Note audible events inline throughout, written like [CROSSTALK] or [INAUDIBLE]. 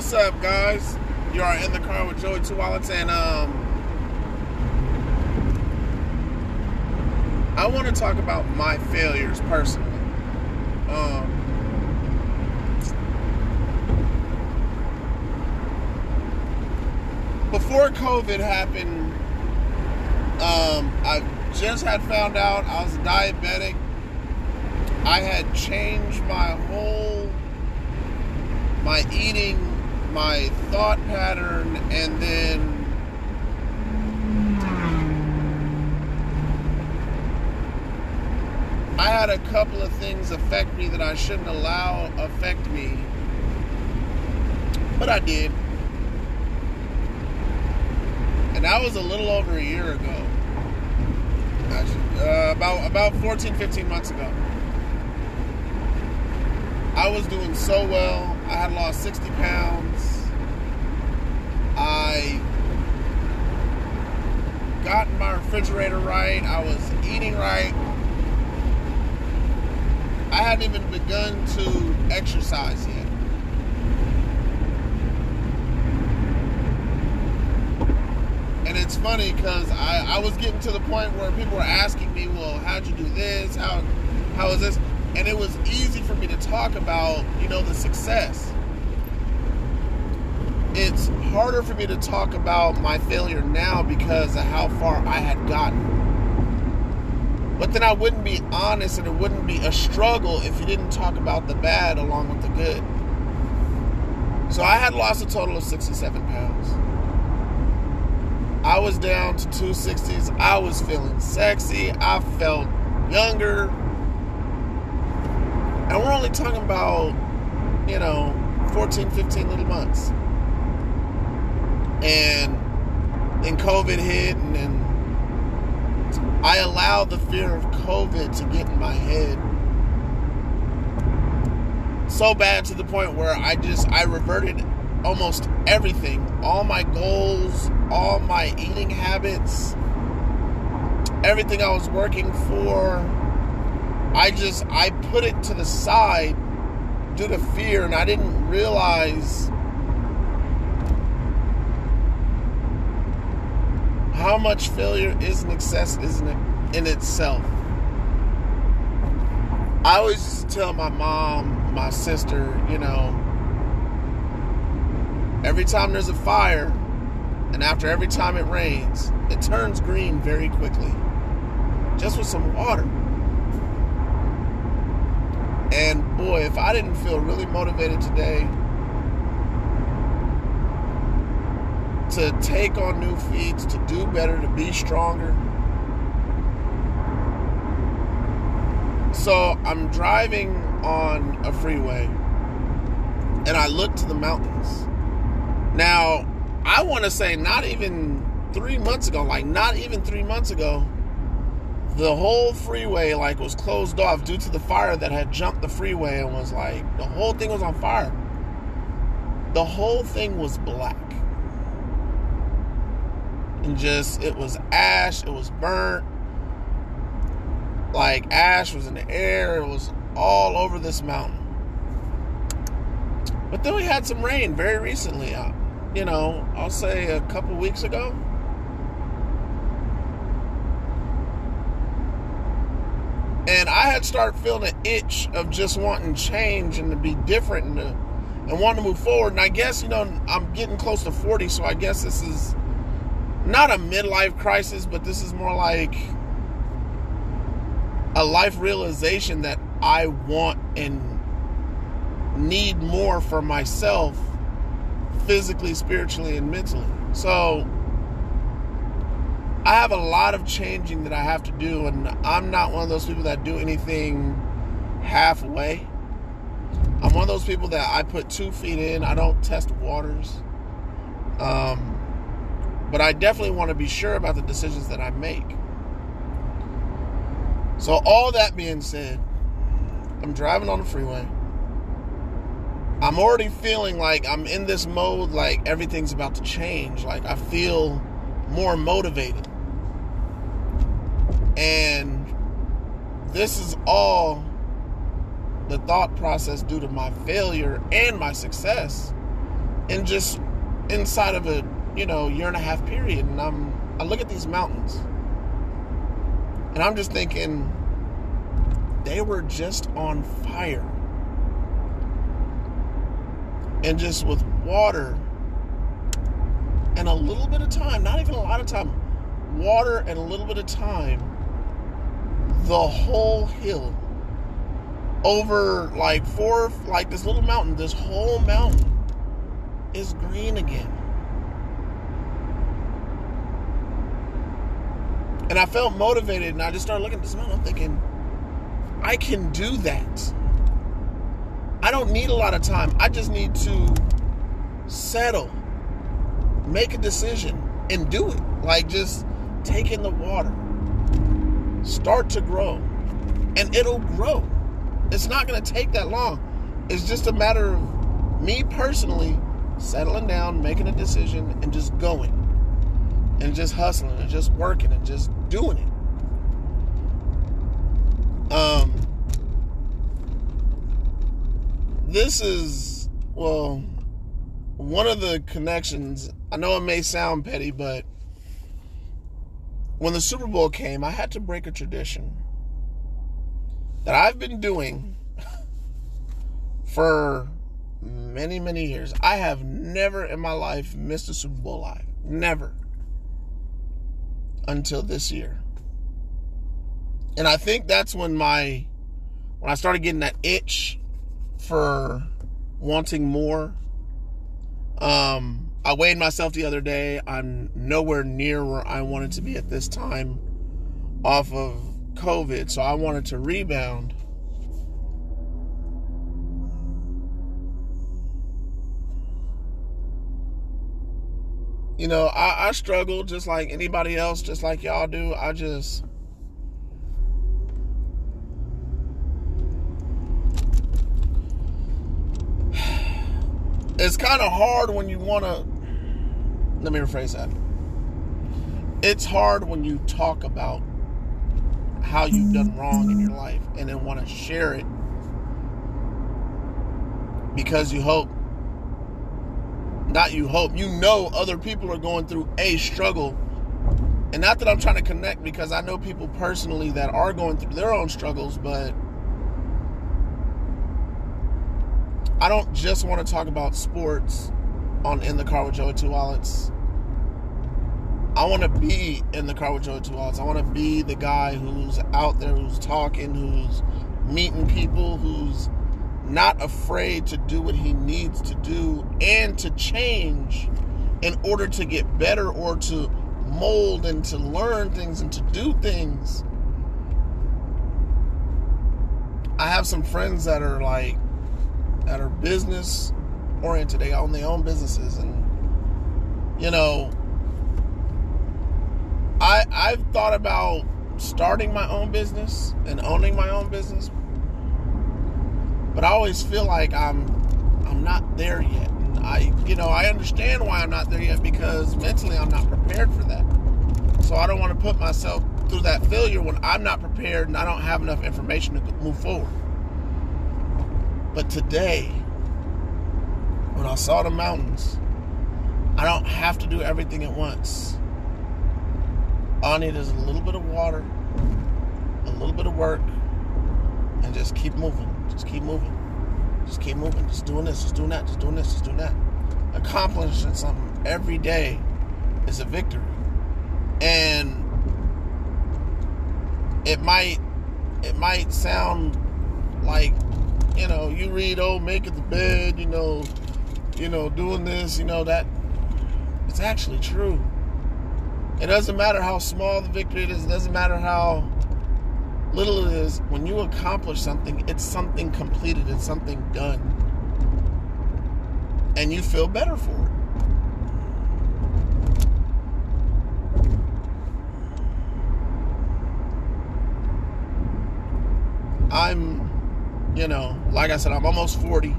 What's up, guys? You are in the car with Joey Two Wallets, and um, I want to talk about my failures personally. Um, before COVID happened, um, I just had found out I was diabetic. I had changed my whole my eating, my thought pattern, and then I had a couple of things affect me that I shouldn't allow affect me, but I did. And that was a little over a year ago. Actually, uh, about about 14, 15 months ago. I was doing so well. I had lost 60 pounds. I got my refrigerator right. I was eating right. I hadn't even begun to exercise yet. And it's funny because I, I was getting to the point where people were asking me, well, how'd you do this? How how is this? And it was easy for me to talk about, you know, the success. It's harder for me to talk about my failure now because of how far I had gotten. But then I wouldn't be honest and it wouldn't be a struggle if you didn't talk about the bad along with the good. So I had lost a total of 67 pounds. I was down to 260s. I was feeling sexy. I felt younger. And we're only talking about, you know, 14, 15 little months. And then COVID hit, and then I allowed the fear of COVID to get in my head so bad to the point where I just I reverted almost everything, all my goals, all my eating habits, everything I was working for. I just I put it to the side due to fear and I didn't realize how much failure is an excess isn't it in itself. I always used to tell my mom, my sister, you know, every time there's a fire and after every time it rains, it turns green very quickly. Just with some water. And boy, if I didn't feel really motivated today to take on new feats, to do better, to be stronger. So I'm driving on a freeway and I look to the mountains. Now, I want to say not even three months ago, like not even three months ago, the whole freeway like was closed off due to the fire that had jumped the freeway and was like the whole thing was on fire. The whole thing was black. And just it was ash, it was burnt. Like ash was in the air, it was all over this mountain. But then we had some rain very recently. Uh, you know, I'll say a couple weeks ago. and I had started feeling an itch of just wanting change and to be different and to, and want to move forward. And I guess you know I'm getting close to 40, so I guess this is not a midlife crisis, but this is more like a life realization that I want and need more for myself, physically, spiritually, and mentally. So I have a lot of changing that I have to do, and I'm not one of those people that do anything halfway. I'm one of those people that I put two feet in. I don't test waters. Um, but I definitely want to be sure about the decisions that I make. So, all that being said, I'm driving on the freeway. I'm already feeling like I'm in this mode, like everything's about to change. Like, I feel more motivated. And this is all the thought process due to my failure and my success. in just inside of a you know year and a half period and i'm i look at these mountains and i'm just thinking they were just on fire and just with water and a little bit of time not even a lot of time water and a little bit of time the whole hill. Over like four like this little mountain this whole mountain is green again. And i felt motivated and i just started looking at this mountain. I'm thinking i can do that. I don't need a lot of time. I just need to settle make a decision and do it. Like just take in the water start to grow and it'll grow it's not going to take that long. It's just a matter of me personally settling down, making a decision, and just going. And just hustling and just working and just doing it. Um, this is, well, one of the connections. I know it may sound petty, but when the Super Bowl came, I had to break a tradition that I've been doing for many, many years. I have never in my life missed a Super Bowl live. Never. Until this year. And I think that's when my when I started getting that itch for wanting more. Um I weighed myself the other day. I'm nowhere near where I wanted to be at this time off of COVID, so I wanted to rebound. You know, I, I struggle just like anybody else, just like y'all do. I just. It's kind of hard when you want to. Let me rephrase that. It's hard when you talk about how you've done wrong in your life and then want to share it because you hope not you hope you know other people are going through a struggle and not that i'm trying to connect because i know people personally that are going through their own struggles but i don't just want to talk about sports on in the car with joey two wallets I want to be in the car with Joey Two Wallets. I want to be the guy who's out there, who's talking, who's meeting people, who's not afraid to do what he needs to do and to change in order to get better or to mold and to learn things and to do things. I have some friends that are like that are business oriented. They own their own businesses and you know I I've thought about starting my own business and owning my own business, but I always feel like I'm I'm not there yet. And I you know I understand why I'm not there yet because mentally I'm not prepared for that. So I don't want to put myself through that failure when I'm not prepared and I don't have enough information to move forward. But today, when I saw the mountains, I don't have to do everything at once. All I need is a little bit of water, a little bit of work, and just keep moving. Just keep moving. Just keep moving. Just doing this, just doing that, just doing this, just doing that. Accomplishing something every day is a victory. And it might it might sound like, you know, you read, oh, making the bed, you know, you know, doing this, you know, that it's actually true. It doesn't matter how small the victory is, it doesn't matter how little it is. When you accomplish something, it's something completed, it's something done. And you feel better for it. I'm, you know, like I said, I'm almost 40.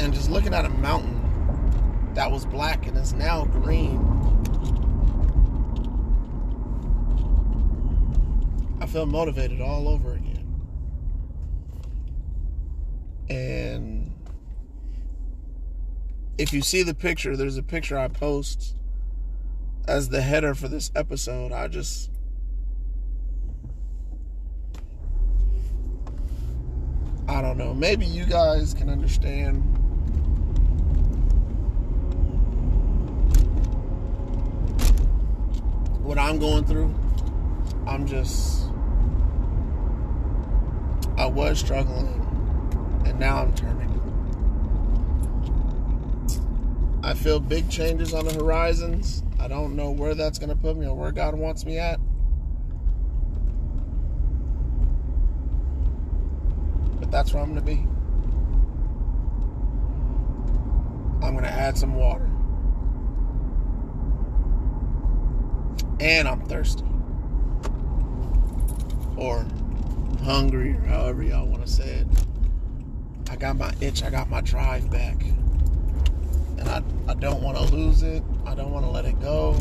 And just looking at a mountain that was black and is now green. I feel motivated all over again. And if you see the picture, there's a picture I post as the header for this episode. I just I don't know. Maybe you guys can understand what I'm going through. I'm just I was struggling and now I'm turning. I feel big changes on the horizons. I don't know where that's going to put me or where God wants me at. That's where I'm going to be. I'm going to add some water. And I'm thirsty. Or hungry, or however y'all want to say it. I got my itch, I got my drive back. And I, I don't want to lose it. I don't want to let it go.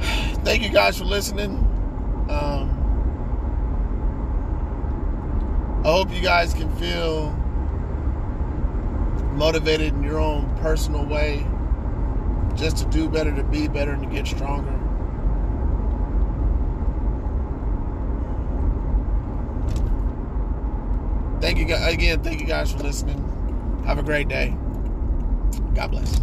[SIGHS] Thank you guys for listening. Um, I hope you guys can feel motivated in your own personal way just to do better, to be better, and to get stronger. Thank you again. Thank you guys for listening. Have a great day. God bless.